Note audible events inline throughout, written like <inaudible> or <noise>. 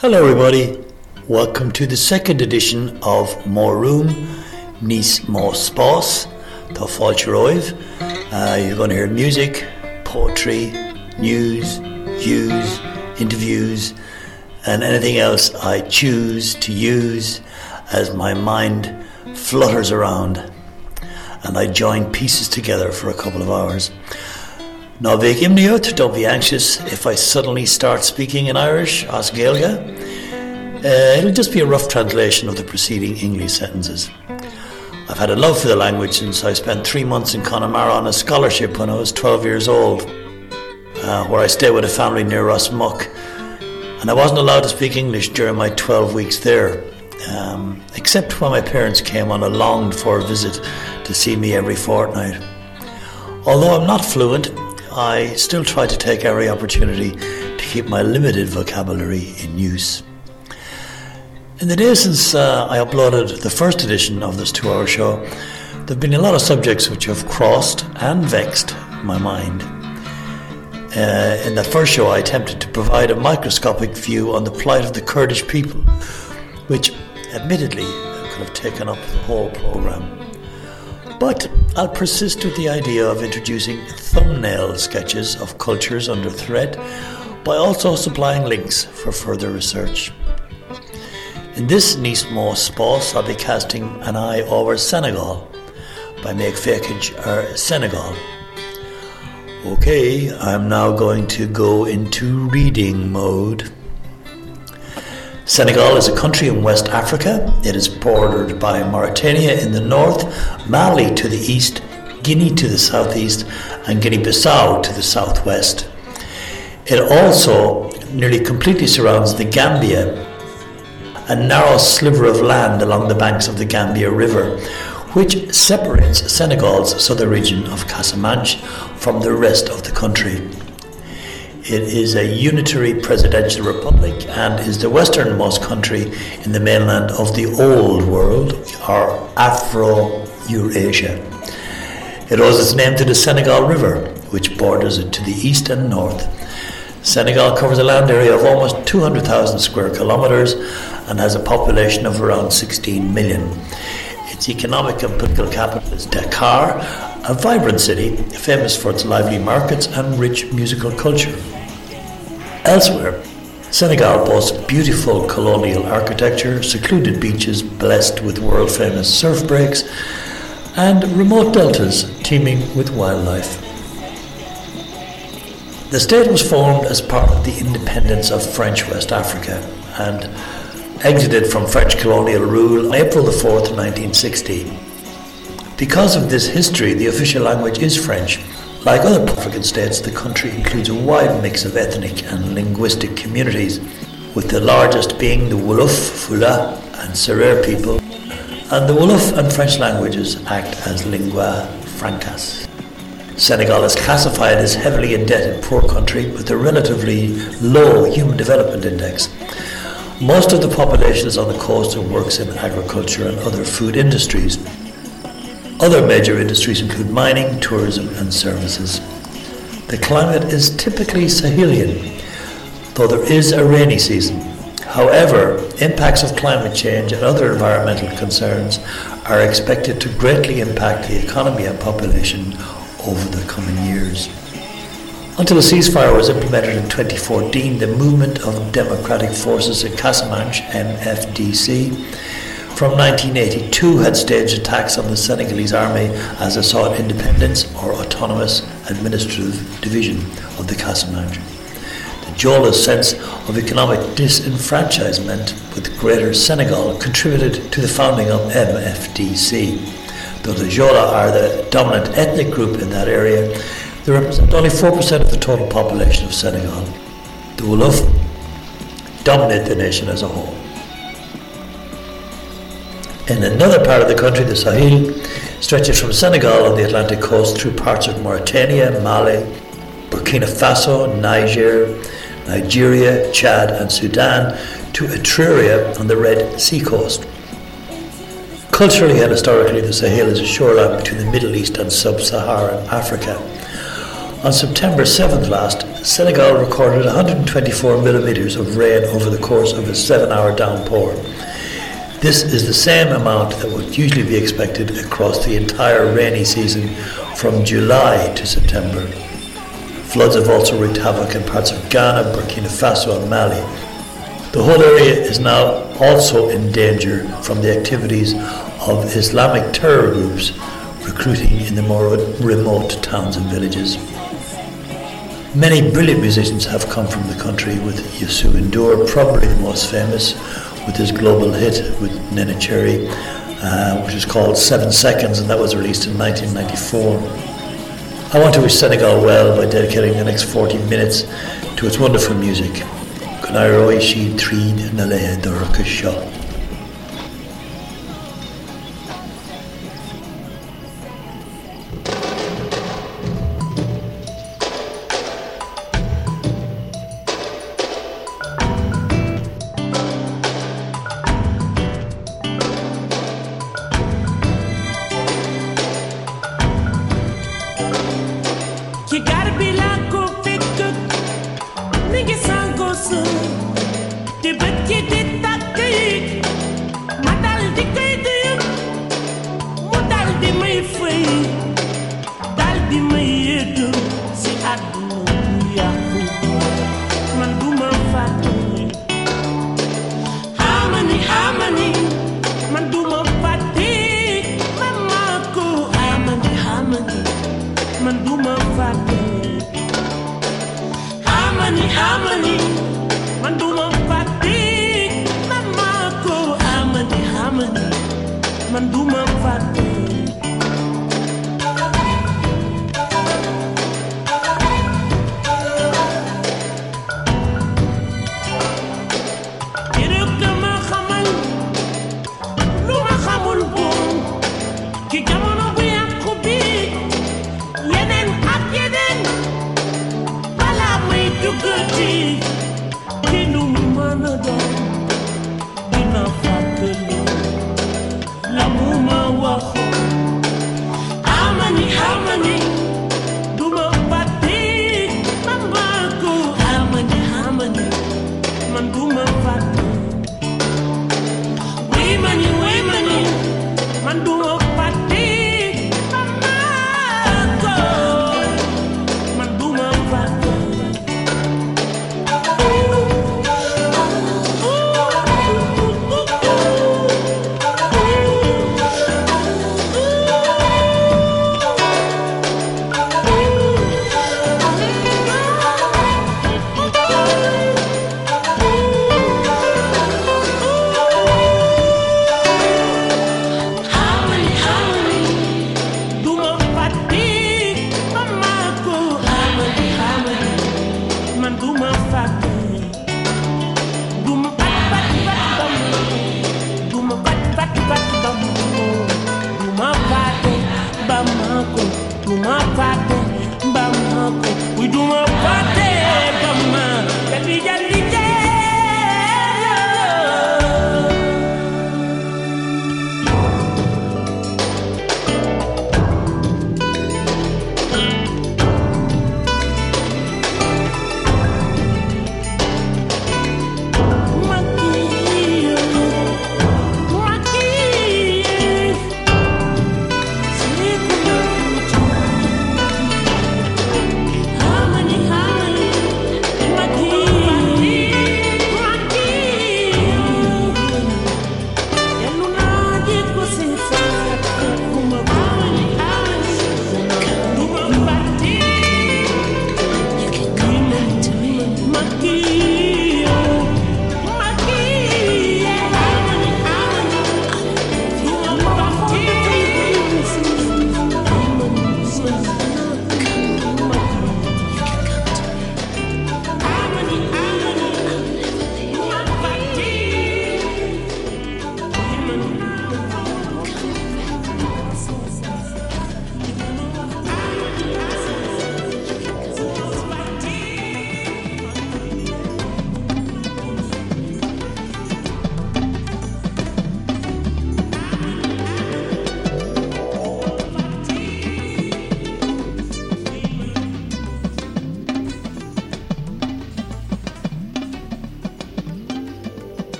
Hello, everybody. Welcome to the second edition of More Room, Níos Mó Tá Fáilte Roimh. Uh, you're going to hear music, poetry, news, views, interviews, and anything else I choose to use as my mind flutters around and I join pieces together for a couple of hours. Now, imniút, don't be anxious if I suddenly start speaking in Irish, as Gaeilge. Uh, it'll just be a rough translation of the preceding English sentences. I've had a love for the language since I spent three months in Connemara on a scholarship when I was 12 years old, uh, where I stayed with a family near Rosmuc. And I wasn't allowed to speak English during my 12 weeks there, um, except when my parents came on a longed for visit to see me every fortnight. Although I'm not fluent, I still try to take every opportunity to keep my limited vocabulary in use. In the days since uh, I uploaded the first edition of this two hour show, there have been a lot of subjects which have crossed and vexed my mind. Uh, in that first show, I attempted to provide a microscopic view on the plight of the Kurdish people, which admittedly could have taken up the whole programme. But I'll persist with the idea of introducing thumbnail sketches of cultures under threat by also supplying links for further research. In this Níos Mó Spás, I'll be casting an eye over Senegal by Meg Fakage or Senegal. Okay, I'm now going to go into reading mode. Senegal is a country in West Africa. It is bordered by Mauritania in the north, Mali to the east, Guinea to the southeast, and Guinea Bissau to the southwest. It also nearly completely surrounds the Gambia, a narrow sliver of land along the banks of the Gambia River, which separates Senegal's southern region of Casamance from the rest of the country. It is a unitary presidential republic and is the westernmost country in the mainland of the Old World, or Afro Eurasia. It owes its name to the Senegal River, which borders it to the east and north. Senegal covers a land area of almost 200,000 square kilometres and has a population of around 16 million. Its economic and political capital is Dakar, a vibrant city famous for its lively markets and rich musical culture. Elsewhere, Senegal boasts beautiful colonial architecture, secluded beaches blessed with world famous surf breaks, and remote deltas teeming with wildlife. The state was formed as part of the independence of French West Africa and exited from French colonial rule on April 4, 1960. Because of this history, the official language is French. Like other African states, the country includes a wide mix of ethnic and linguistic communities, with the largest being the Wolof, Fula, and Serer people, and the Wolof and French languages act as lingua francas. Senegal is classified as heavily indebted poor country with a relatively low human development index. Most of the population is on the coast and works in agriculture and other food industries. Other major industries include mining, tourism, and services. The climate is typically Sahelian, though there is a rainy season. However, impacts of climate change and other environmental concerns are expected to greatly impact the economy and population over the coming years. Until a ceasefire was implemented in 2014, the Movement of Democratic Forces in Casamance, MFDC, from 1982 had staged attacks on the Senegalese army as it sought independence or autonomous administrative division of the Casamance. The Jola's sense of economic disenfranchisement with Greater Senegal contributed to the founding of MFDC. Though the Jola are the dominant ethnic group in that area, they represent only 4% of the total population of Senegal. The Wolof dominate the nation as a whole. In another part of the country, the Sahel stretches from Senegal on the Atlantic coast through parts of Mauritania, Mali, Burkina Faso, Niger, Nigeria, Chad, and Sudan to Eritrea on the Red Sea coast. Culturally and historically, the Sahel is a shoreline between the Middle East and sub Saharan Africa. On September 7th last, Senegal recorded 124 millimetres of rain over the course of a seven hour downpour. This is the same amount that would usually be expected across the entire rainy season from July to September. Floods have also wreaked havoc in parts of Ghana, Burkina Faso, and Mali. The whole area is now also in danger from the activities of Islamic terror groups recruiting in the more remote towns and villages. Many brilliant musicians have come from the country, with Youssou N'Dour probably the most famous, with his global hit with Neneh Cherry, uh, which is called Seven Seconds, and that was released in 1994. I want to wish Senegal well by dedicating the next 40 minutes to its wonderful music. Gnairoi si tríd na léthe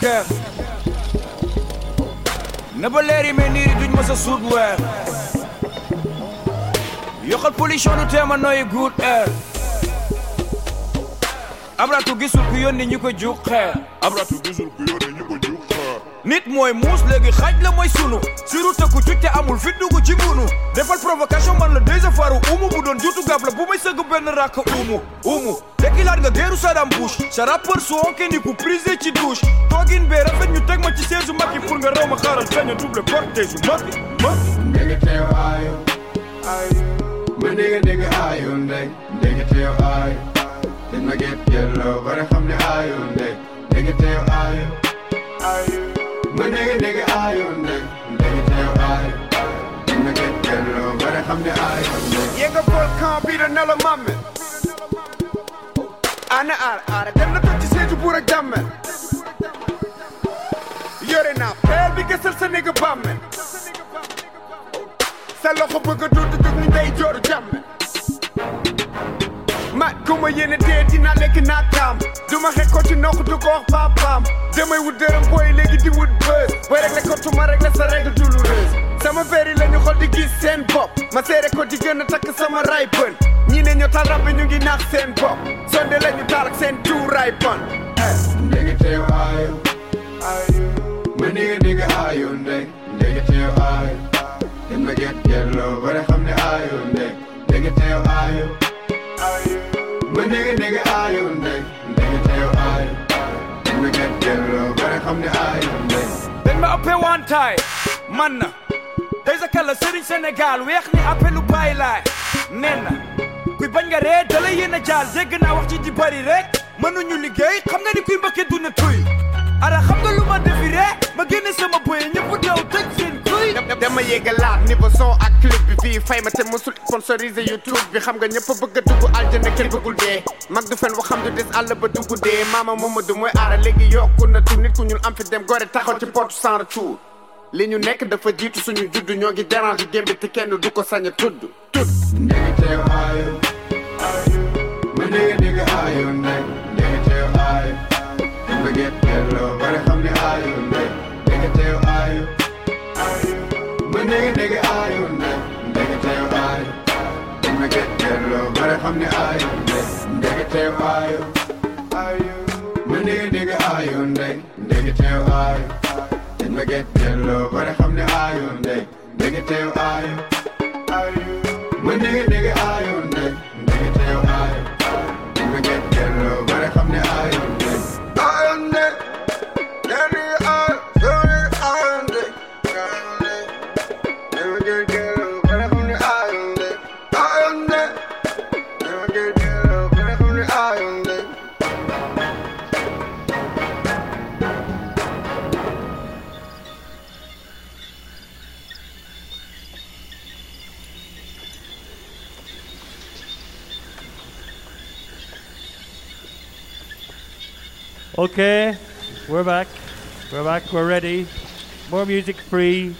keer na ba leer yi mais niir yi duñ ma sa suut weer yokkal pollution du teema noyyi good air abratu gisul ku yónni ñu ko juk xeer abratu gisul ku yónni ñu ko xeer nit sunu. Siru tëkku cucte amul fit dugg ci defal provocation man la déjà faru umu bu doon juutu gab la bu may umu. Umu dekkilaat nga géeru Saddam Bush sa rappeur su onke ni ku prisé ci douche toogin bee rafet ñu teg ma ci seesu mag yi pour nga raw ma xaaral feeñ a double cortège mag yi mag Nigga teew aayo ma nigga nigga aayo ndey nigga teew aayo dañ ma get yelloo bare xam ne aayo ndey nigga teew aayo ma nigga nigga aayo ndey nigga teew aayo dañ ma get yelloo bare xam ne aayo ndey Yenga volcan bi da nela jàmmel yore naa peel bi gësal sa nigga bàmmel sa loxo bëgg a dund jóg ni day jooru jàmmel mat ku ma yéene dee dina lekk naa kaam du ma ko ci nokk du ko wax papaam damay wut dërëm booy léegi di wut bës booy rek le ko tuma rek la sa règle douloureuse sama verre yi la ñu xool di gis seen bopp ma seere ko di gën a takk sama ray bën ñii ne ñoo taal rab ñu ngi naax seen bopp sonde la ñu taal ak seen tuuraay bon nigga teew aayo ma nigga nigga aayo ndey nigga? Teew aayo dañ ma get yelloo bare xam ne aayo ndey nigga? Teew aayo ma nigga nigga aayo ndey nigga? Teew aayo dañ ma get yelloo bare xam ne aayo ndey dañ ma ëppee wantaay man na day sa kala sëriñ Sénégal weex ni appelu bàyyi laay kuy bañ nga ree da lay a jaal. Dégg naa wax ci di bari rek mënuñu liggéey. Xam nga ni kuy mbëkke duna tuy. Ara xam nga lu ma ma génne sama boye ñëpp daw seen dama yéegalaat niveau son ak clip bi fay ma te sponsorisé youtube bi. Xam nga ñëpp bëgg a dugg aljana kenn bëggul dee. Mag du fen waxam du des àll ba dugg dee. Maama Mamadou mooy yokku na tu. Nit ku am fi dem gore taxaw ci porte sans retour li ñu nekk dafa jiitu suñu juddu ñoo ngi dérange gémbi te kenn du ko sañ a tudd. Tudd. Nigga teew aayo ma nigga nigga aayo ndey. Nigga teew dañ ma get yelloo bare xam ne aayo ndey. Nigga teew aayo ma nigga nigga aayo ndey. Nigga teew dañ ma get yelloo bare xam ne aayo ndey. Nigga teew aayo ma nigga nigga aayo ndey. Nigga teew dañ ma get yelloo bare xam ne aayo ndey nigga teew aayo ma nigga More music free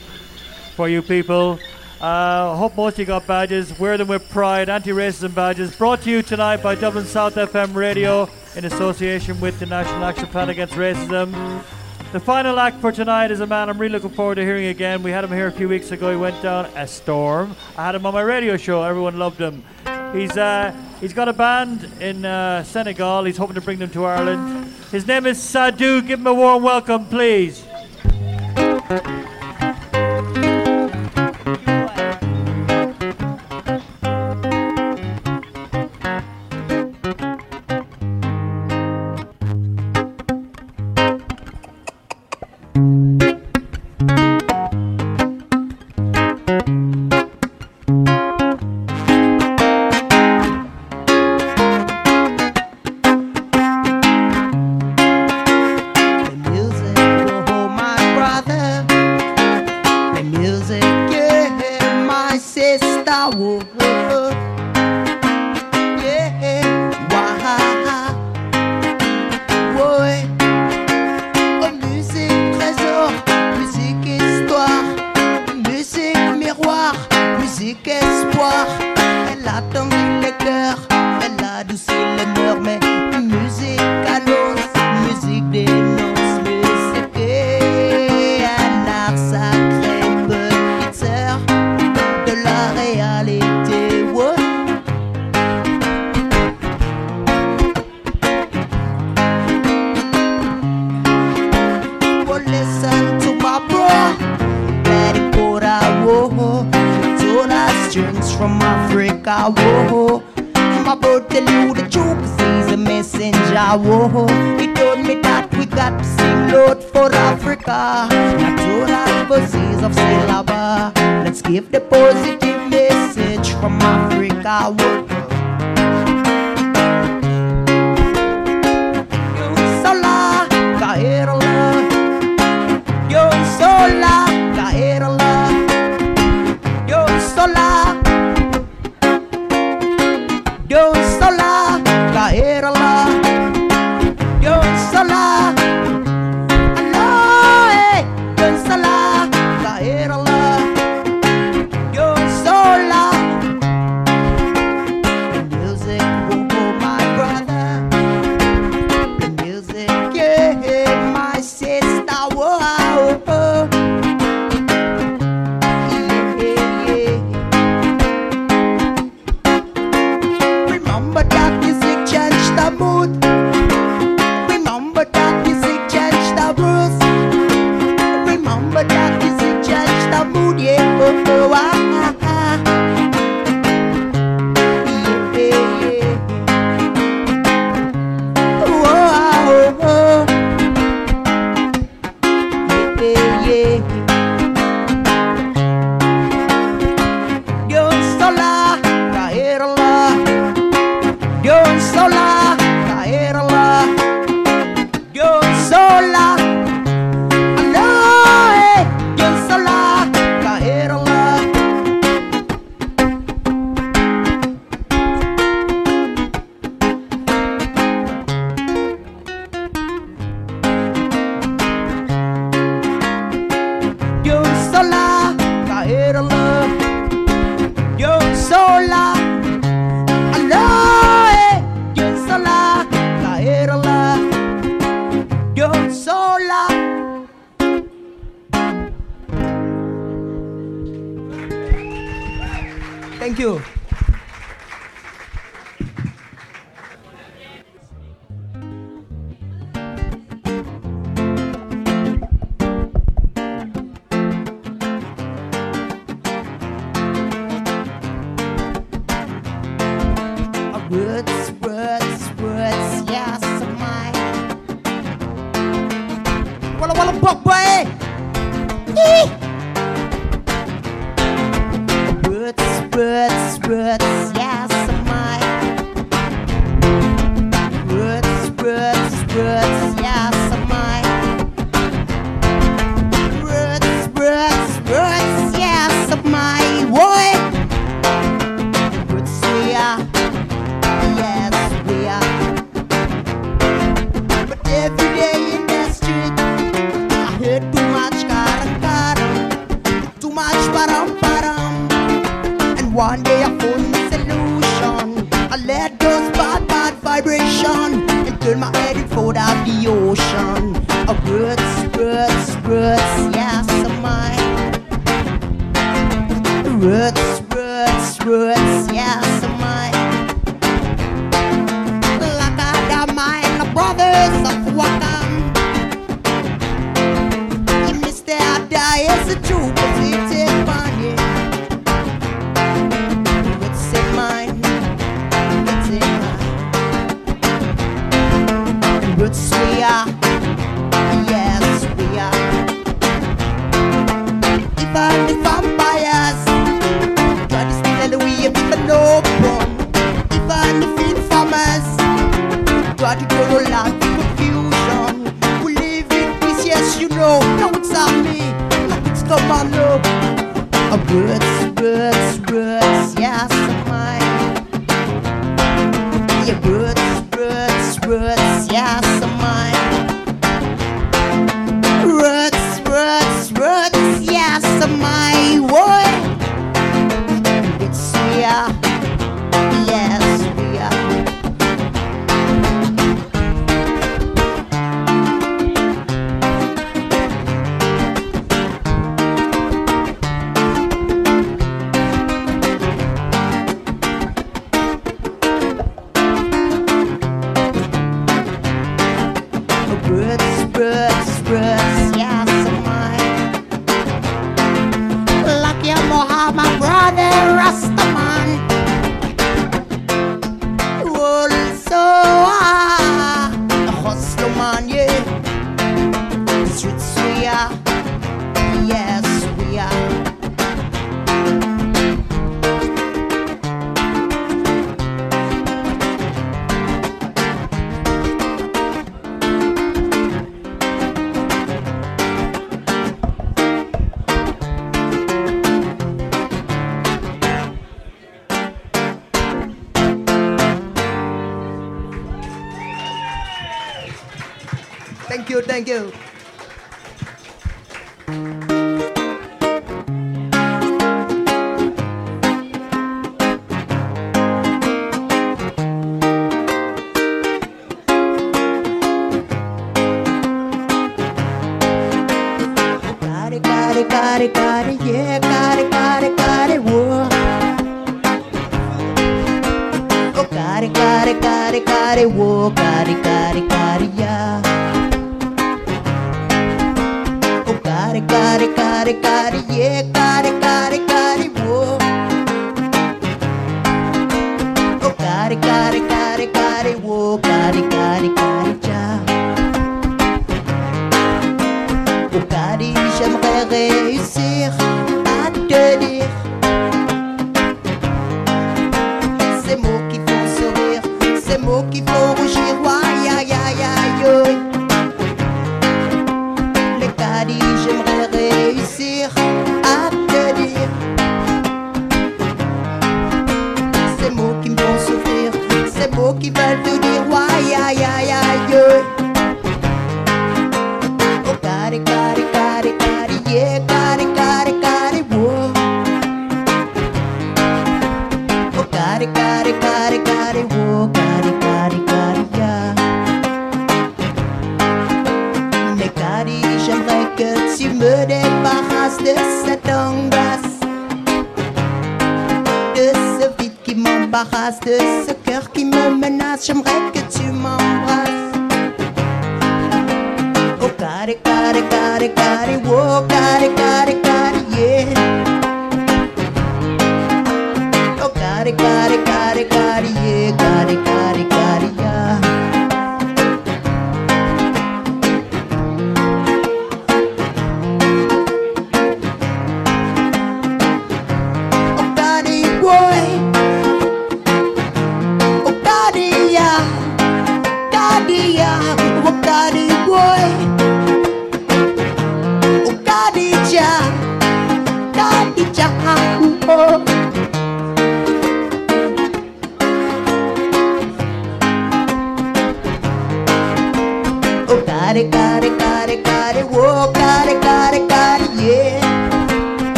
for you people. Uh, hope you got badges. Wear them with pride. Anti-racism badges brought to you tonight by Dublin South FM Radio in association with the National Action Plan Against Racism. The final act for tonight is a man I'm really looking forward to hearing again. We had him here a few weeks ago. He went down a storm. I had him on my radio show. Everyone loved him. He's uh, he's got a band in uh, Senegal. He's hoping to bring them to Ireland. His name is Sadhu. Give him a warm welcome, please. The music musique espoir. Elle a tendu les cœurs, elle a douci les mœurs, mais Africa. He told me that we got to sing Lord for Africa. Natural verses of syllable. Let's give the boys. cigarettes Thank you. peur qui me menace, j'aimerais que tu m'embrasses. Oh, got it, got it, oh, it, got it, yeah. Oh, got it.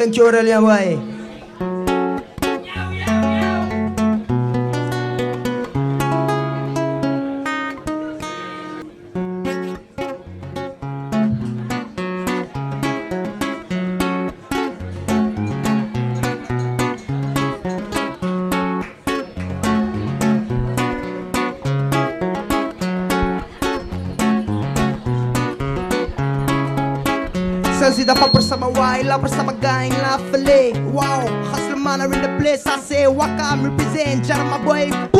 Thank you, Aurelia Huay. lovers sa pagkain na fali Wow, hustler man are in the place. I say, waka, represent, Jara my boy.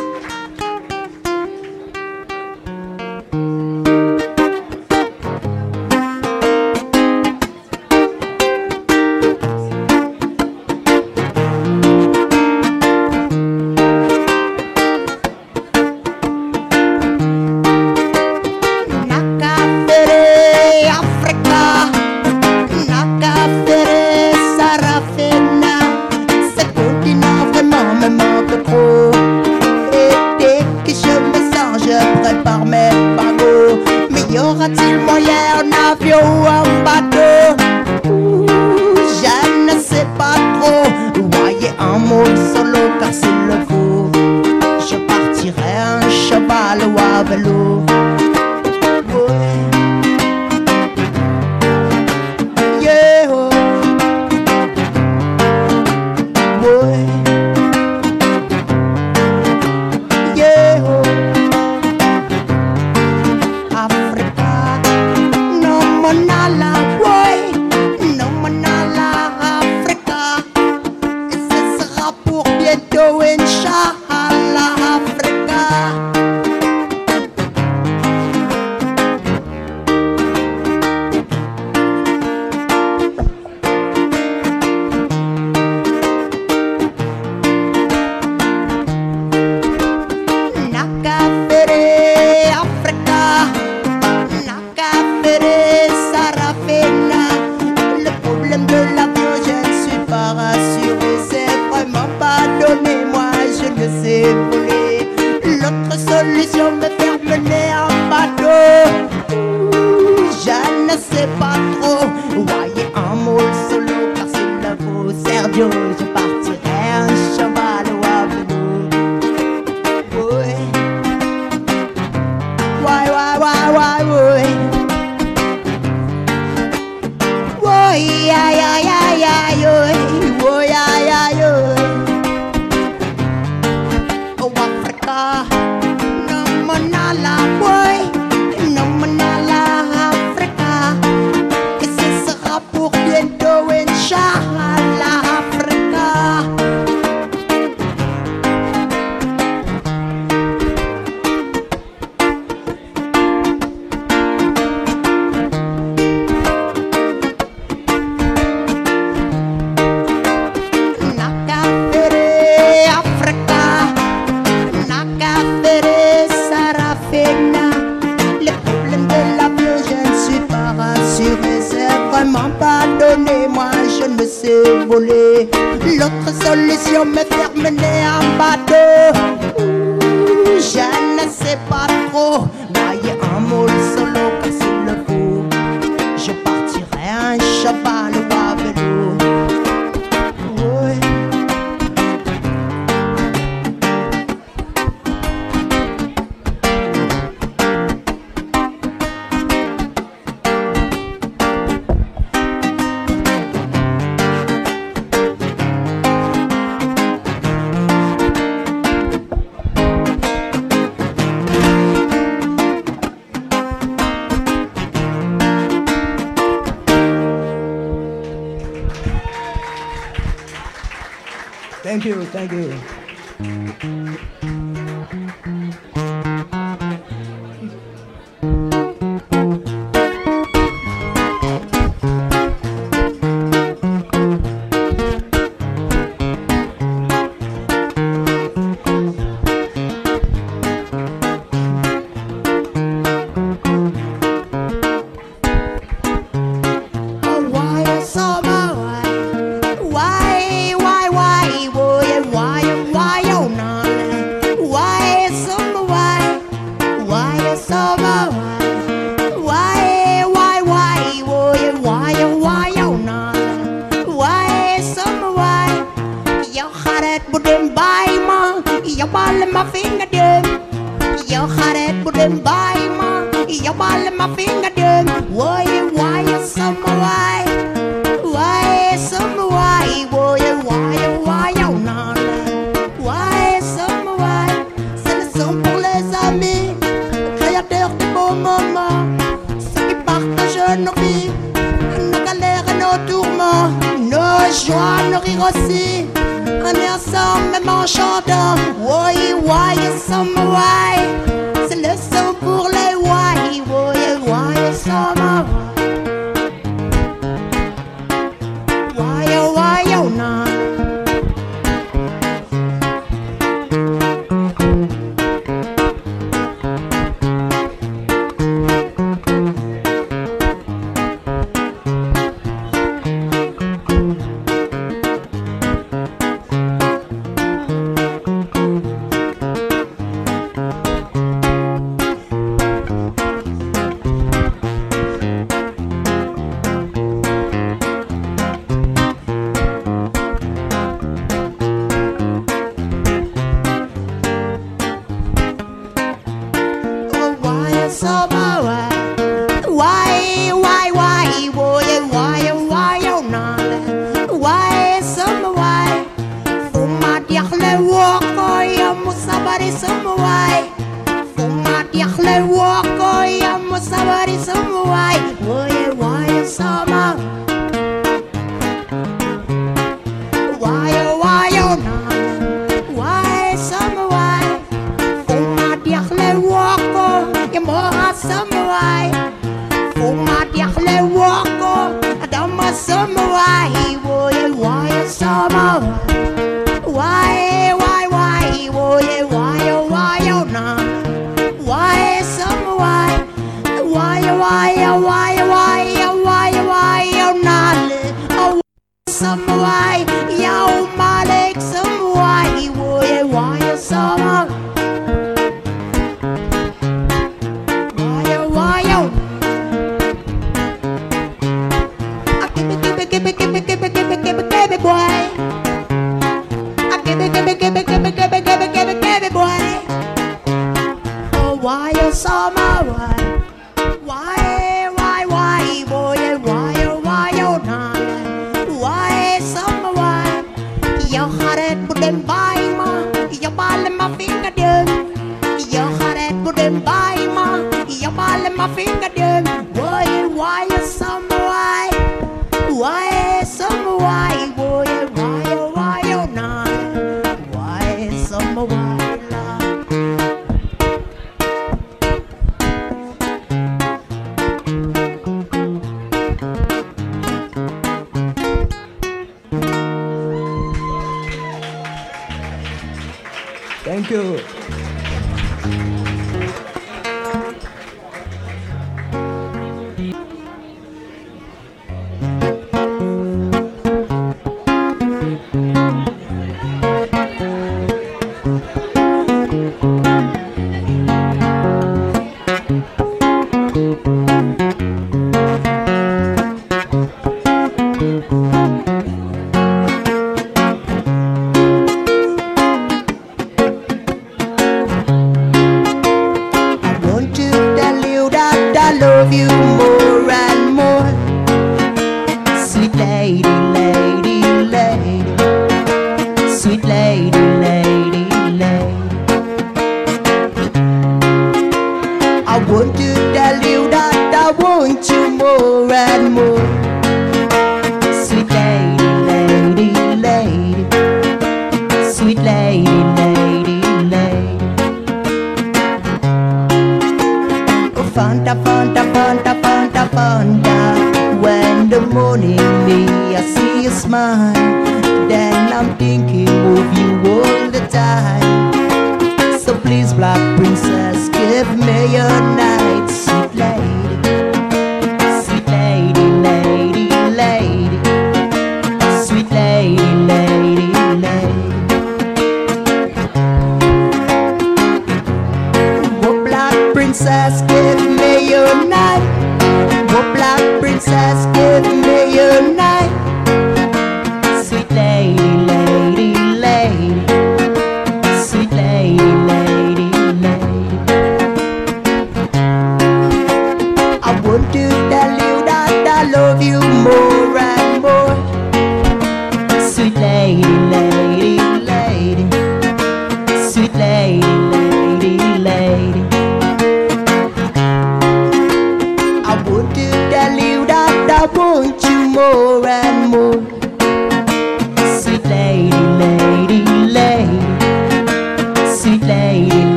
Adiós. so.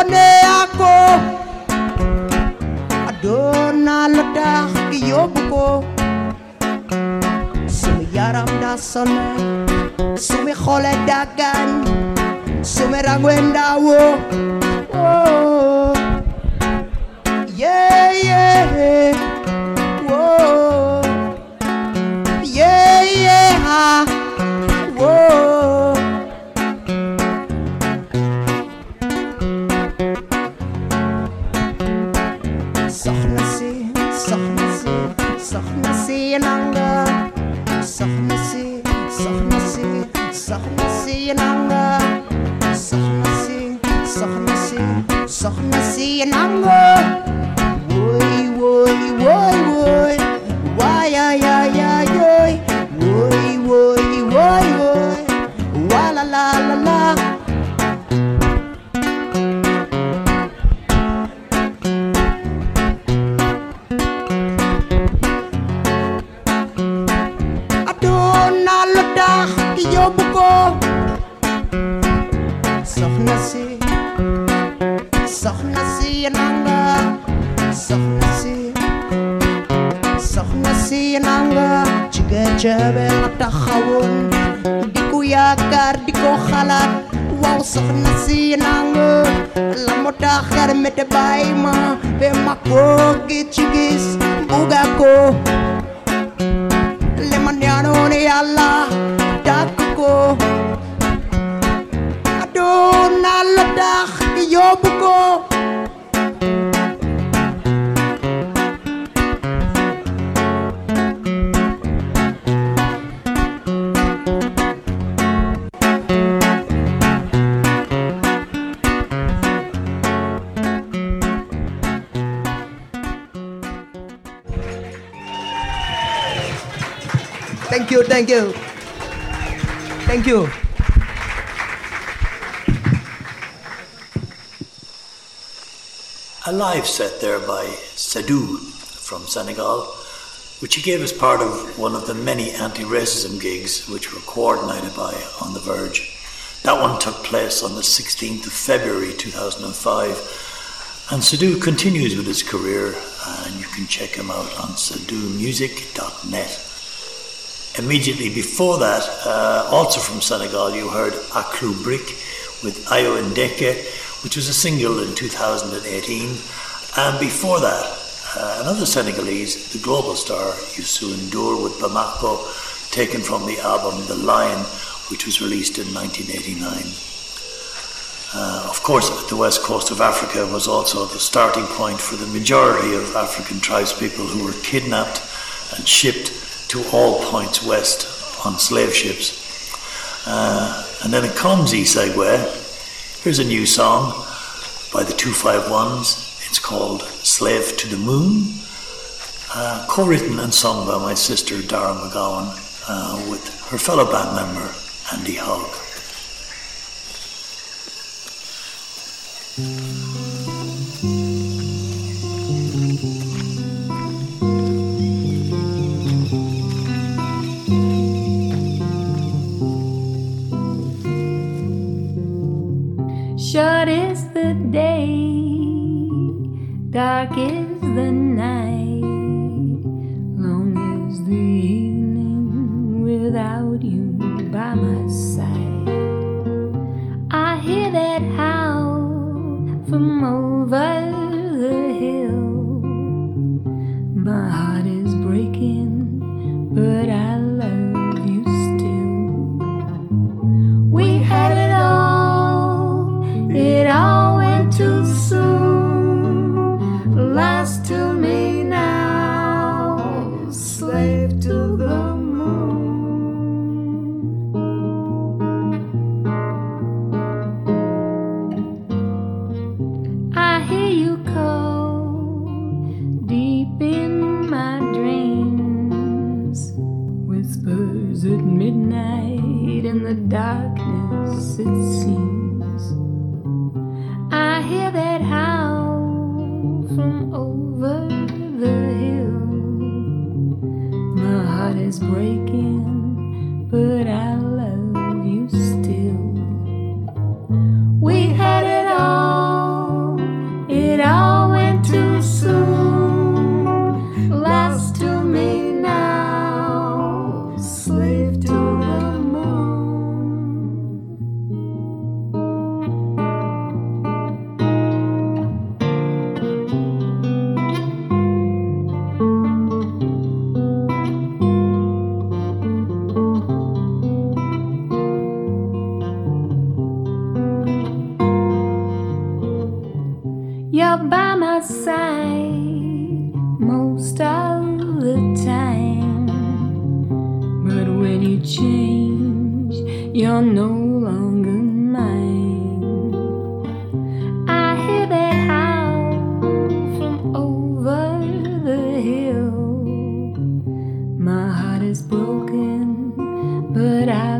abonnee ako adona la tax gi yóbbu ko sumi yaram daa sumi xole wo. Thank you, thank you. Thank you. A live set there by Sadou from Senegal, which he gave as part of one of the many anti racism gigs which were coordinated by On the Verge. That one took place on the 16th of February 2005, and Sadou continues with his career, and you can check him out on sadoumusic.net. Immediately before that, uh, also from Senegal, you heard Aklu Brick with Ayo Ndeke, which was a single in 2018. And before that, uh, another Senegalese, the global star Youssou N'Dour with Bamako, taken from the album The Lion, which was released in 1989. Uh, of course, the west coast of Africa was also the starting point for the majority of African tribespeople who were kidnapped and shipped to all points west on slave ships. Uh, and then it comes Isegwe. Here's a new song by the 251s. It's called Slave to the Moon, uh, co written and sung by my sister Dara McGowan uh, with her fellow band member Andy Hogg. Short is the day, dark is the night, long is the evening without you by my side. spoken, but I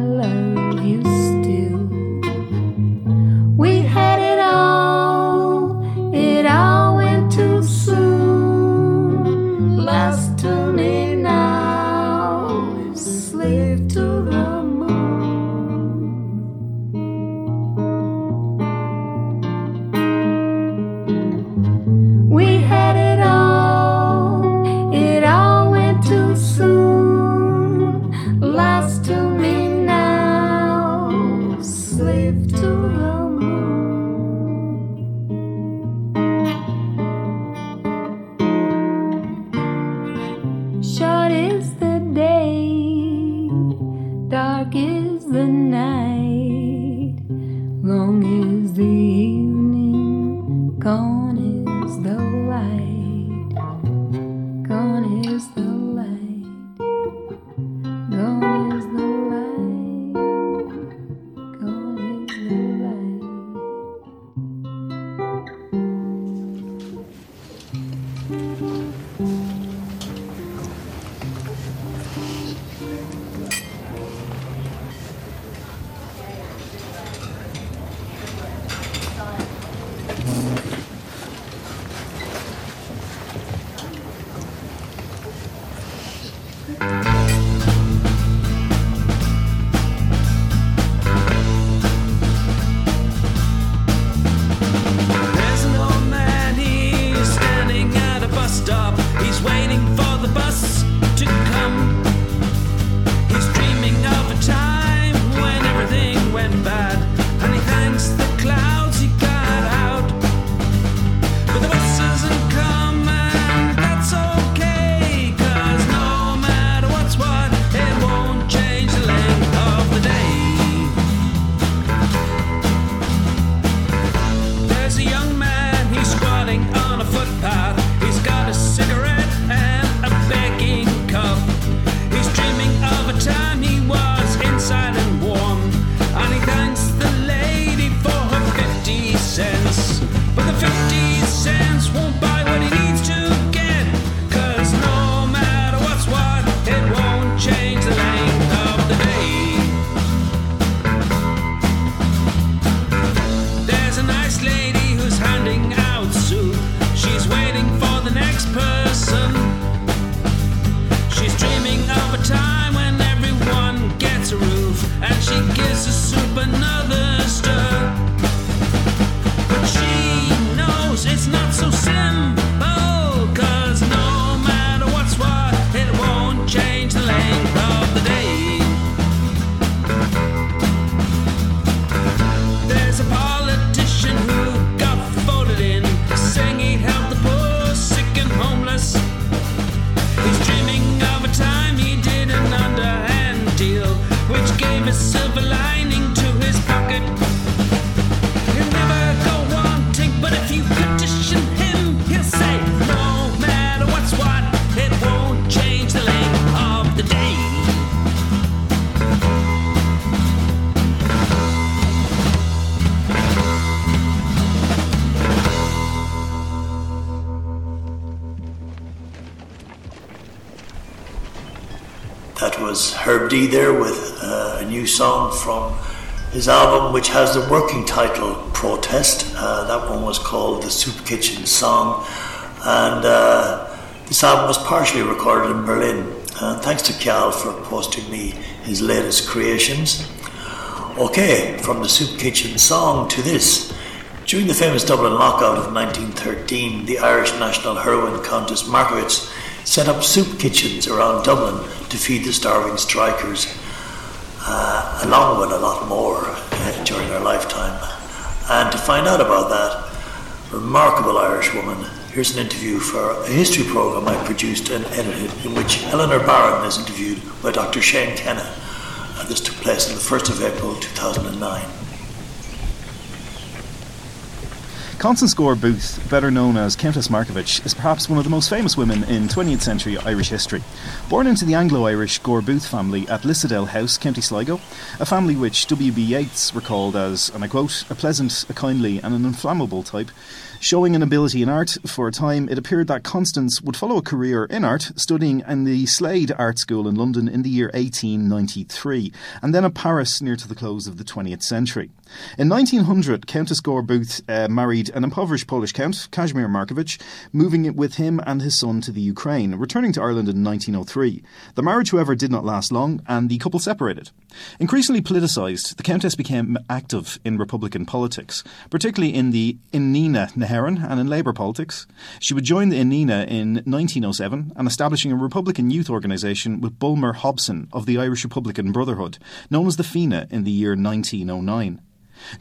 D there with uh, a new song from his album, which has the working title Protest. Uh, that one was called The Soup Kitchen Song. And uh, this album was partially recorded in Berlin. Uh, thanks to Kial for posting me his latest creations. Okay, from the Soup Kitchen Song to this. During the famous Dublin lockout of 1913, the Irish national heroine Countess Margaret's set up soup kitchens around Dublin to feed the starving strikers, uh, along with a lot more uh, during her lifetime. And to find out about that remarkable Irish woman, here's an interview for a history program I produced and edited, in which Eleanor Barron is interviewed by Dr. Shane Kenna. And this took place on the 1st of April 2009. Constance Gore Booth, better known as Countess Markievicz, is perhaps one of the most famous women in 20th century Irish history. Born into the Anglo Irish Gore Booth family at Lissadell House, County Sligo, a family which W.B. Yeats recalled as, and I quote, a pleasant, a kindly, and an inflammable type, Showing an ability in art, for a time it appeared that Constance would follow a career in art, studying in the Slade Art School in London in the year 1893, and then at Paris near to the close of the 20th century. In 1900, Countess Gore Booth uh, married an impoverished Polish count, Kazimierz Markievicz, moving with him and his son to the Ukraine, returning to Ireland in 1903. The marriage, however, did not last long, and the couple separated. Increasingly politicised, the Countess became active in Republican politics, particularly in the Inghinidhe na hÉireann and in Labour politics. She would join the Inina in 1907 and establishing a Republican youth organisation with Bulmer Hobson of the Irish Republican Brotherhood, known as the Fianna in the year 1909.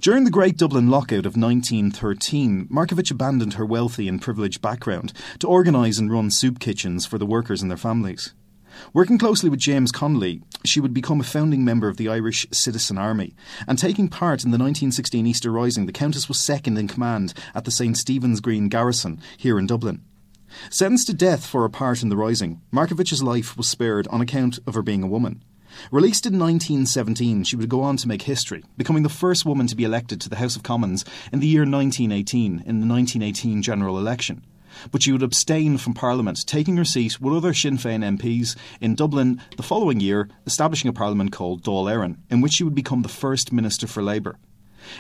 During the Great Dublin Lockout of 1913, Markievicz abandoned her wealthy and privileged background to organise and run soup kitchens for the workers and their families. Working closely with James Connolly, she would become a founding member of the Irish Citizen Army, and taking part in the 1916 Easter Rising, the Countess was second in command at the St Stephen's Green garrison here in Dublin. Sentenced to death for her part in the Rising, Markievicz's life was spared on account of her being a woman. Released in 1917, she would go on to make history, becoming the first woman to be elected to the House of Commons in the year 1918 in the 1918 general election. But she would abstain from Parliament, taking her seat with other Sinn Féin MPs in Dublin the following year, establishing a Parliament called Dáil Éireann, in which she would become the first Minister for Labour.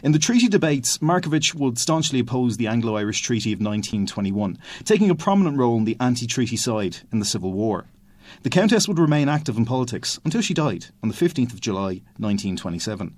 In the treaty debates, Markievicz would staunchly oppose the Anglo Irish Treaty of 1921, taking a prominent role in the anti treaty side in the Civil War. The Countess would remain active in politics until she died on the 15th of July 1927.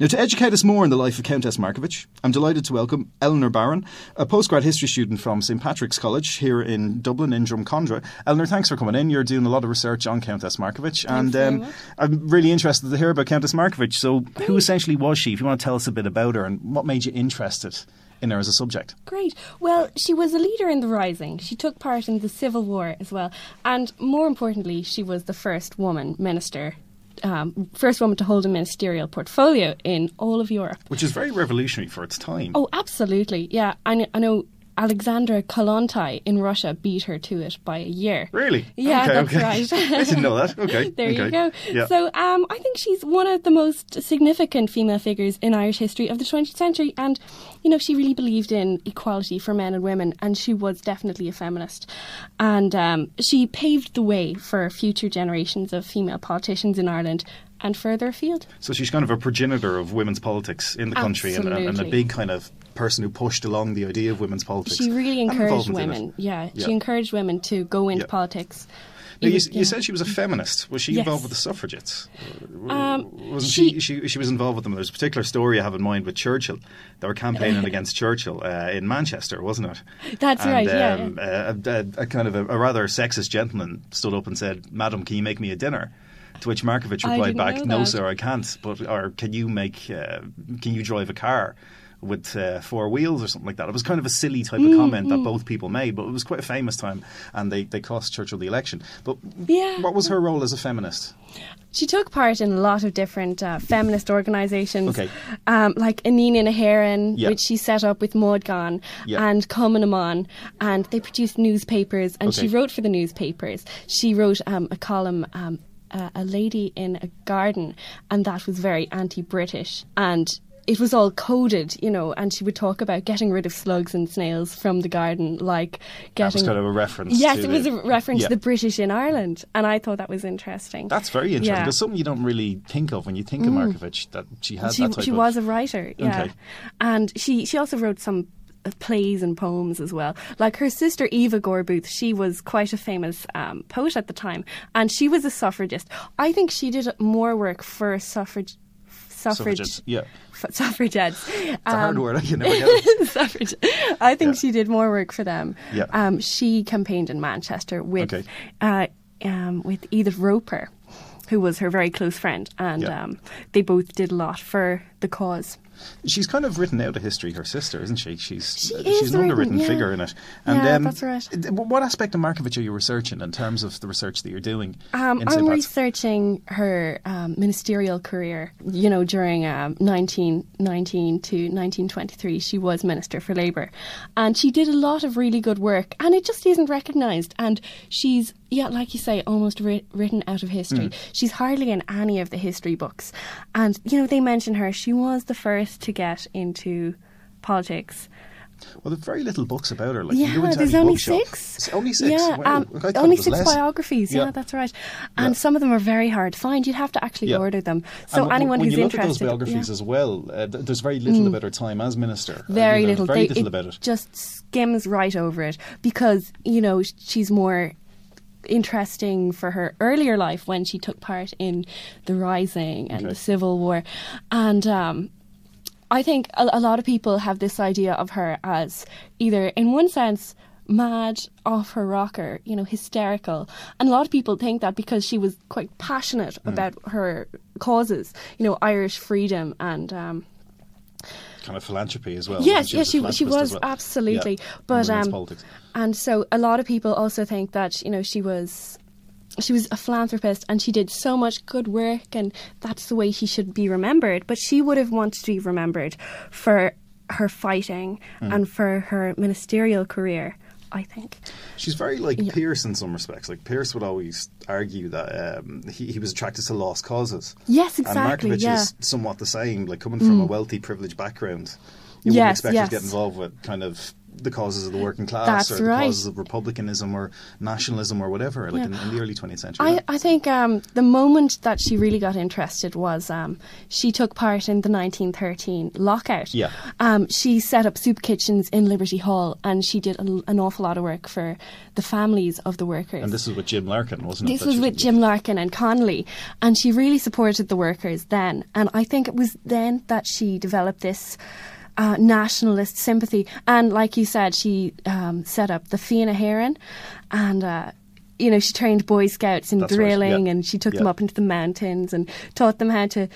Now, to educate us more on the life of Countess Markievicz, I'm delighted to welcome Eleanor Barron, a postgrad history student from St Patrick's College here in Dublin, in Drumcondra. Eleanor, thanks for coming in. You're doing a lot of research on Countess Markievicz, and um, I'm really interested to hear about Countess Markievicz. So, who essentially was she? If you want to tell us a bit about her and what made you interested in her as a subject. Great. Well, she was a leader in the Rising. She took part in the Civil War as well. And more importantly, she was the first woman minister. Um, first woman to hold a ministerial portfolio in all of Europe. Which is very revolutionary for its time. Oh, absolutely. Yeah. I, kn- I know Alexandra Kollontai in Russia beat her to it by a year. Really? Yeah, okay, that's okay. right. <laughs> I didn't know that. Okay. <laughs> there okay. you go. Yeah. So um, I think she's one of the most significant female figures in Irish history of the 20th century. And, you know, she really believed in equality for men and women, and she was definitely a feminist. And um, she paved the way for future generations of female politicians in Ireland and further afield. So she's kind of a progenitor of women's politics in the country and, and, and a big kind of person who pushed along the idea of women's politics. She really encouraged women. Yeah, Yeah. she encouraged women to go into Yeah. politics. Now, you, yeah. said she was a feminist. Was she Yes. involved with the suffragettes? Um, Wasn't she- she, she? She was involved with them. There's a particular story I have in mind with Churchill. They were campaigning <laughs> against Churchill uh, in Manchester, wasn't it? That's and, right, yeah, Um, uh, a, a, a kind of a, a rather sexist gentleman stood up and said, "Madam, can you make me a dinner?" To which Markievicz I replied back, "No, sir, I can't. But or can you make? Uh, can you drive a car?" With uh, four wheels or something like that. It was kind of a silly type Mm, of comment that both people made, but it was quite a famous time, and they, they cost Churchill the election. But Yeah. what was her role as a feminist? She took part in a lot of different uh, feminist organisations, Okay. um, like Inghinidhe na hÉireann, Yeah. which she set up with Maud Gonne Yeah. and Cumann na mBan, and they produced newspapers, and she wrote for the newspapers. She wrote um, a column. Um, uh, a lady in a garden, and that was very anti-British, and it was all coded, you know. And she would talk about getting rid of slugs and snails from the garden, like That was getting. kind of a reference. Yes, to it was the- a reference Yeah. to the British in Ireland, and I thought that was interesting. That's very interesting. Yeah. There's something you don't really think of when you think of Markievicz that she had she that type she was a writer, yeah, Okay. and she she also wrote some uh, plays and poems as well. Like her sister Eva Gore Booth, she was quite a famous um, poet at the time, and she was a suffragist. I think she did more work for suffrage. Suffrage, Suffragettes, yeah. f- suffragettes. It's a hard word. I can never get. <laughs> Suffrage. I think Yeah. she did more work for them. Yeah. Um, she campaigned in Manchester with Okay. uh, um, with Edith Roper, who was her very close friend, and Yeah. um, they both did a lot for the cause. She's kind of written out of history, her sister, isn't she? She's She uh, she's an underwritten yeah. figure in it. And Yeah, um, that's right. What aspect of Markievicz are you researching in terms of the research that you're doing? Um, I'm researching her um, ministerial career. You know, during um, 1919 to 1923, she was Minister for Labour. And she did a lot of really good work, and it just isn't recognised. And she's, yeah, like you say, almost writ- written out of history. Mm. She's hardly in any of the history books. And, you know, they mention her. She was the first to get into politics. Well, there's very little books about her. Like, yeah, there's only bookshop- six. It's only six. Yeah, Wow. um, only six less. biographies. Yeah. Yeah. that's right. And Yeah. some of them are very hard to find. You'd have to actually Yeah. order them. So And anyone when who's you look interested, at those biographies as well, uh, there's very little Mm. about her time as minister. Very you know, little. Very They- little about it. Just skims right over it because you know she's more interesting for her earlier life when she took part in the Rising and Okay. the Civil War, and um, I think a, a lot of people have this idea of her as either, in one sense, mad, off her rocker, you know, hysterical. And a lot of people think that because she was quite passionate Mm. about her causes, you know, Irish freedom and. Um, kind of philanthropy as well. yes, wasn't yes, she she was well. absolutely. Yeah, But um, politics. and so a lot of people also think that you know she was she was a philanthropist and she did so much good work and that's the way she should be remembered. But she would have wanted to be remembered for her fighting Mm. and for her ministerial career. I think. She's very like Yeah. Pearse in some respects. Like Pearse would always argue that um, he, he was attracted to lost causes. Yes, exactly, And Markievicz yeah. is somewhat the same. Like coming from a Mm. wealthy, privileged background, you wouldn't Yes, expect her to get involved with kind of the causes of the working class That's or the right. causes of republicanism or nationalism or whatever. Like Yeah. in, in the early 20th century. I, I think um, the moment that she really got interested was um, she took part in the 1913 lockout. Yeah. Um, she set up soup kitchens in Liberty Hall and she did a, an awful lot of work for the families of the workers. and this was with Jim Larkin, wasn't it? This was with Jim Larkin and Connolly, and she really supported the workers then. And I think it was then that she developed this uh, nationalist sympathy. And like you said, she um, set up the Fianna Éireann, and uh, you know she trained Boy Scouts in That's right, drilling, yeah. and she took them up into the mountains and taught them how to.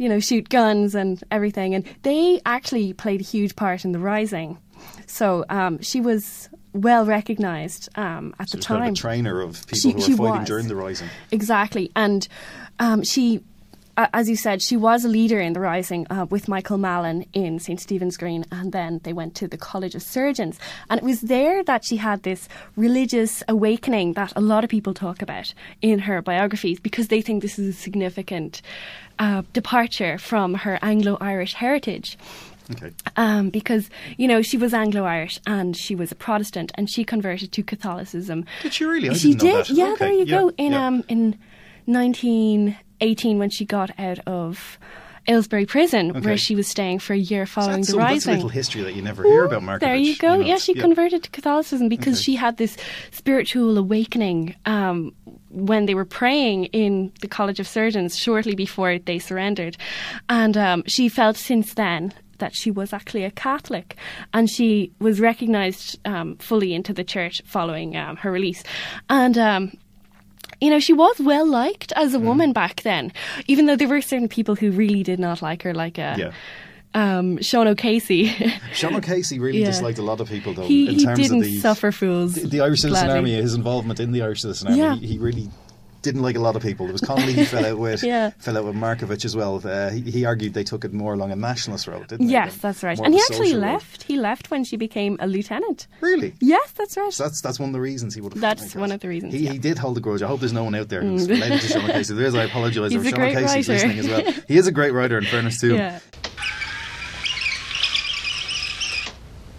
You know, shoot guns and everything, and they actually played a huge part in the rising. So um, she was well recognised um, at So the she's kind time. of a trainer of people She- who were fighting was. during the Rising. Exactly. And um, she, as you said, she was a leader in the Rising uh, with Michael Mallin in St. Stephen's Green, and then they went to the College of Surgeons. And it was there that she had this religious awakening that a lot of people talk about in her biographies because they think this is a significant uh, departure from her Anglo Irish heritage Okay. um, because you know she was Anglo-Irish and she was a Protestant and she converted to Catholicism. Did she really? I she that. Yeah, Okay, there you yeah, go. In yeah. um in 1918 when she got out of Aylesbury Prison, Okay. where she was staying for a year So following that's, the some, that's a rising. little history that you never hear about Markievicz. There you go. know, yeah, she converted to Catholicism because Okay. she had this spiritual awakening um, when they were praying in the College of Surgeons shortly before they surrendered. And um, she felt since then that she was actually a Catholic and she was recognised um, fully into the church following um, her release. And um, you know, she was well liked as Mm. a woman back then, even though there were certain people who really did not like her, like uh, Yeah. um, Sean O'Casey. <laughs> Sean O'Casey really Yeah. disliked a lot of people, though. He, in he terms didn't of the, suffer fools. the, the Irish Citizen. Army, his involvement in the Irish Citizen Army, Yeah. he, he really didn't like a lot of people. There was Connolly he fell out <laughs> with, Yeah. fell out with Markievicz as well. Uh, he, he argued they took it more along a nationalist road, didn't they? Yes, that's right. more And he actually social road. left. He left when she became a lieutenant. Really? Yes, that's right. So that's that's one of the reasons he would have. That's one of the reasons. He, yeah. he did hold a grudge. I hope there's no one out there who's Mm. related to Sean O'Casey. There is, I apologise. <laughs> He's if a Sean great O'Casey's writer. listening as well. He is a great writer, in fairness to him. <laughs> Yeah.